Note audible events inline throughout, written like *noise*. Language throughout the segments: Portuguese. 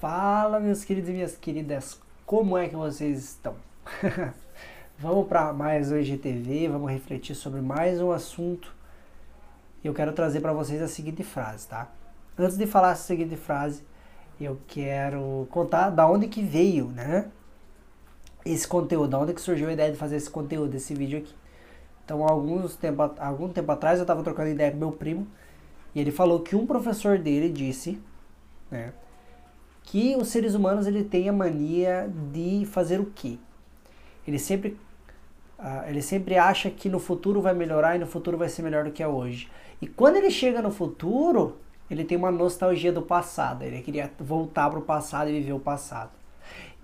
Fala, meus queridos e minhas queridas, como é que vocês estão? *laughs* vamos para mais um IGTV, vamos refletir sobre mais um assunto. Eu quero trazer para vocês a seguinte frase, tá? Antes de falar a seguinte frase, eu quero contar da onde que veio, né? Esse conteúdo, da onde que surgiu a ideia de fazer esse conteúdo, esse vídeo aqui. Então, alguns tempo, algum tempo atrás eu estava trocando ideia com meu primo e ele falou que um professor dele disse, né? Que os seres humanos ele tem a mania de fazer o quê? Ele sempre uh, ele sempre acha que no futuro vai melhorar e no futuro vai ser melhor do que é hoje. E quando ele chega no futuro, ele tem uma nostalgia do passado. Ele queria voltar para o passado e viver o passado.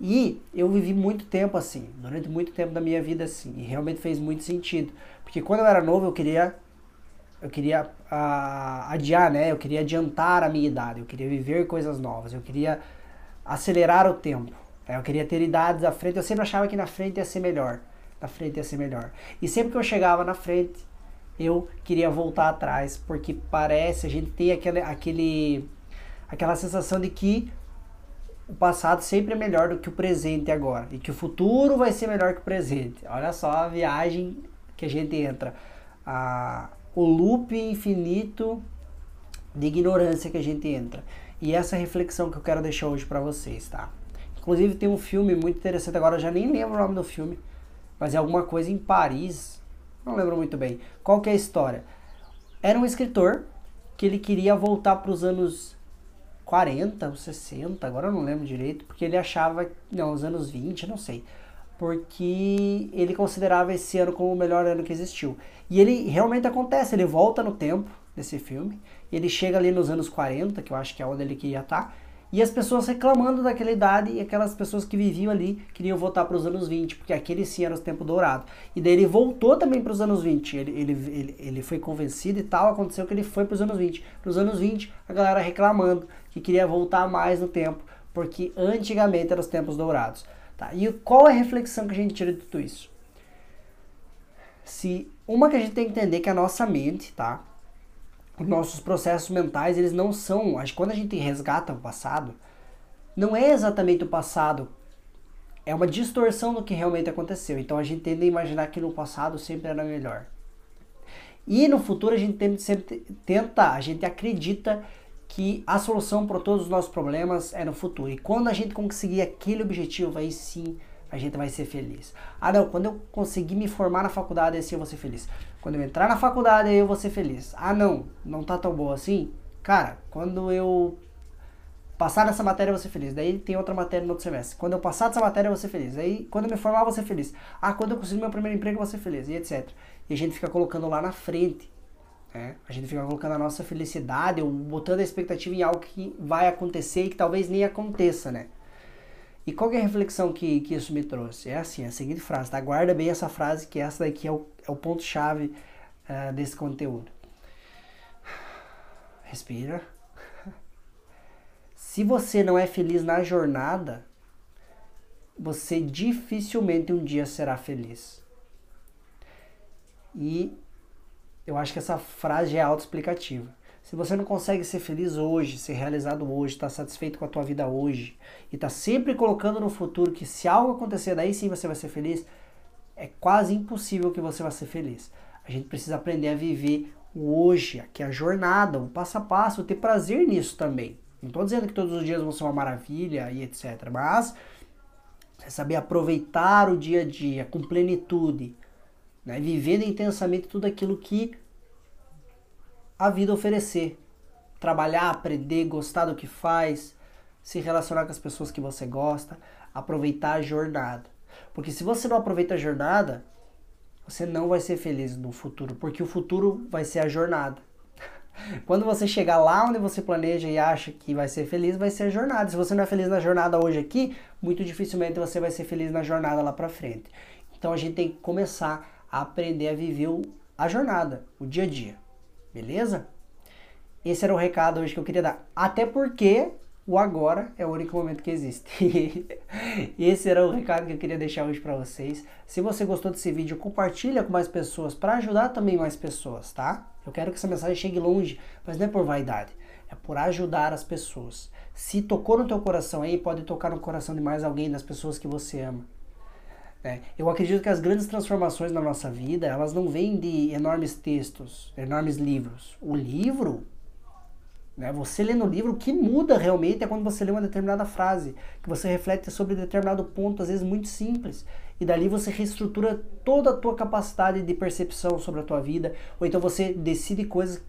E eu vivi muito tempo assim, durante muito tempo da minha vida assim, e realmente fez muito sentido, porque quando eu era novo eu queria eu queria uh, adiar, né? Eu queria adiantar a minha idade, eu queria viver coisas novas, eu queria acelerar o tempo. Eu queria ter idades à frente, eu sempre achava que na frente ia ser melhor. Na frente ia ser melhor. E sempre que eu chegava na frente, eu queria voltar atrás, porque parece, a gente tem aquele, aquele, aquela sensação de que o passado sempre é melhor do que o presente agora. E que o futuro vai ser melhor que o presente. Olha só a viagem que a gente entra. A, o loop infinito de ignorância que a gente entra. E essa reflexão que eu quero deixar hoje para vocês, tá? Inclusive tem um filme muito interessante, agora eu já nem lembro o nome do filme, mas é alguma coisa em Paris, não lembro muito bem. Qual que é a história? Era um escritor que ele queria voltar para os anos 40 ou 60, agora eu não lembro direito, porque ele achava, não, os anos 20, não sei, porque ele considerava esse ano como o melhor ano que existiu. E ele realmente acontece, ele volta no tempo desse filme, ele chega ali nos anos 40, que eu acho que é onde ele queria estar, e as pessoas reclamando daquela idade e aquelas pessoas que viviam ali queriam voltar para os anos 20, porque aquele sim era os tempos dourados. E daí ele voltou também para os anos 20. Ele, ele, ele, ele foi convencido e tal, aconteceu que ele foi para os anos 20. Nos anos 20, a galera reclamando que queria voltar mais no tempo, porque antigamente eram os tempos dourados. Tá? E qual é a reflexão que a gente tira de tudo isso? Se uma que a gente tem que entender que a nossa mente, tá? Os nossos processos mentais, eles não são, acho quando a gente resgata o passado, não é exatamente o passado, é uma distorção do que realmente aconteceu. Então a gente tende a imaginar que no passado sempre era melhor. E no futuro a gente tenta, tenta, a gente acredita que a solução para todos os nossos problemas é no futuro. E quando a gente conseguir aquele objetivo, aí sim a gente vai ser feliz. Ah, não, quando eu conseguir me formar na faculdade, assim eu vou ser feliz. Quando eu entrar na faculdade, aí eu vou ser feliz. Ah, não, não tá tão boa assim? Cara, quando eu passar nessa matéria, eu vou ser feliz. Daí tem outra matéria no outro semestre. Quando eu passar dessa matéria, eu vou ser feliz. Aí, quando eu me formar, eu vou ser feliz. Ah, quando eu conseguir meu primeiro emprego, eu vou ser feliz. E etc. E a gente fica colocando lá na frente. Né? A gente fica colocando a nossa felicidade ou botando a expectativa em algo que vai acontecer e que talvez nem aconteça, né? E qual é a reflexão que, que isso me trouxe? É assim, é a seguinte frase, tá? Guarda bem essa frase, que essa daqui é o, é o ponto-chave uh, desse conteúdo. Respira. Se você não é feliz na jornada, você dificilmente um dia será feliz. E eu acho que essa frase é autoexplicativa. Se você não consegue ser feliz hoje, ser realizado hoje, estar tá satisfeito com a tua vida hoje e tá sempre colocando no futuro que se algo acontecer daí sim você vai ser feliz, é quase impossível que você vá ser feliz. A gente precisa aprender a viver o hoje, aqui a jornada, o passo a passo, ter prazer nisso também. Não estou dizendo que todos os dias vão ser uma maravilha e etc, mas é saber aproveitar o dia a dia com plenitude, né? vivendo intensamente tudo aquilo que a vida oferecer. Trabalhar, aprender, gostar do que faz, se relacionar com as pessoas que você gosta, aproveitar a jornada. Porque se você não aproveita a jornada, você não vai ser feliz no futuro, porque o futuro vai ser a jornada. *laughs* Quando você chegar lá onde você planeja e acha que vai ser feliz, vai ser a jornada. Se você não é feliz na jornada hoje aqui, muito dificilmente você vai ser feliz na jornada lá para frente. Então a gente tem que começar aprender a viver a jornada, o dia a dia. Beleza? Esse era o recado hoje que eu queria dar. Até porque o agora é o único momento que existe. *laughs* Esse era o recado que eu queria deixar hoje para vocês. Se você gostou desse vídeo, compartilha com mais pessoas para ajudar também mais pessoas, tá? Eu quero que essa mensagem chegue longe, mas não é por vaidade. é por ajudar as pessoas. Se tocou no teu coração aí, pode tocar no coração de mais alguém, das pessoas que você ama. É, eu acredito que as grandes transformações na nossa vida, elas não vêm de enormes textos, enormes livros. O livro, né, você lê no livro, o que muda realmente é quando você lê uma determinada frase, que você reflete sobre determinado ponto, às vezes muito simples. E dali você reestrutura toda a tua capacidade de percepção sobre a tua vida, ou então você decide coisas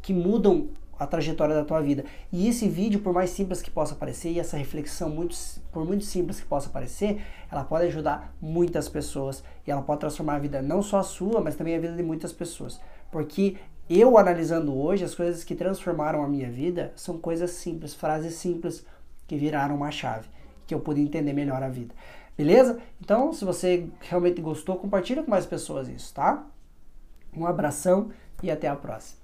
que mudam a trajetória da tua vida. E esse vídeo, por mais simples que possa parecer, e essa reflexão, muito, por muito simples que possa parecer, ela pode ajudar muitas pessoas e ela pode transformar a vida não só a sua, mas também a vida de muitas pessoas. Porque eu analisando hoje, as coisas que transformaram a minha vida são coisas simples, frases simples que viraram uma chave, que eu pude entender melhor a vida. Beleza? Então, se você realmente gostou, compartilha com mais pessoas isso, tá? Um abração e até a próxima.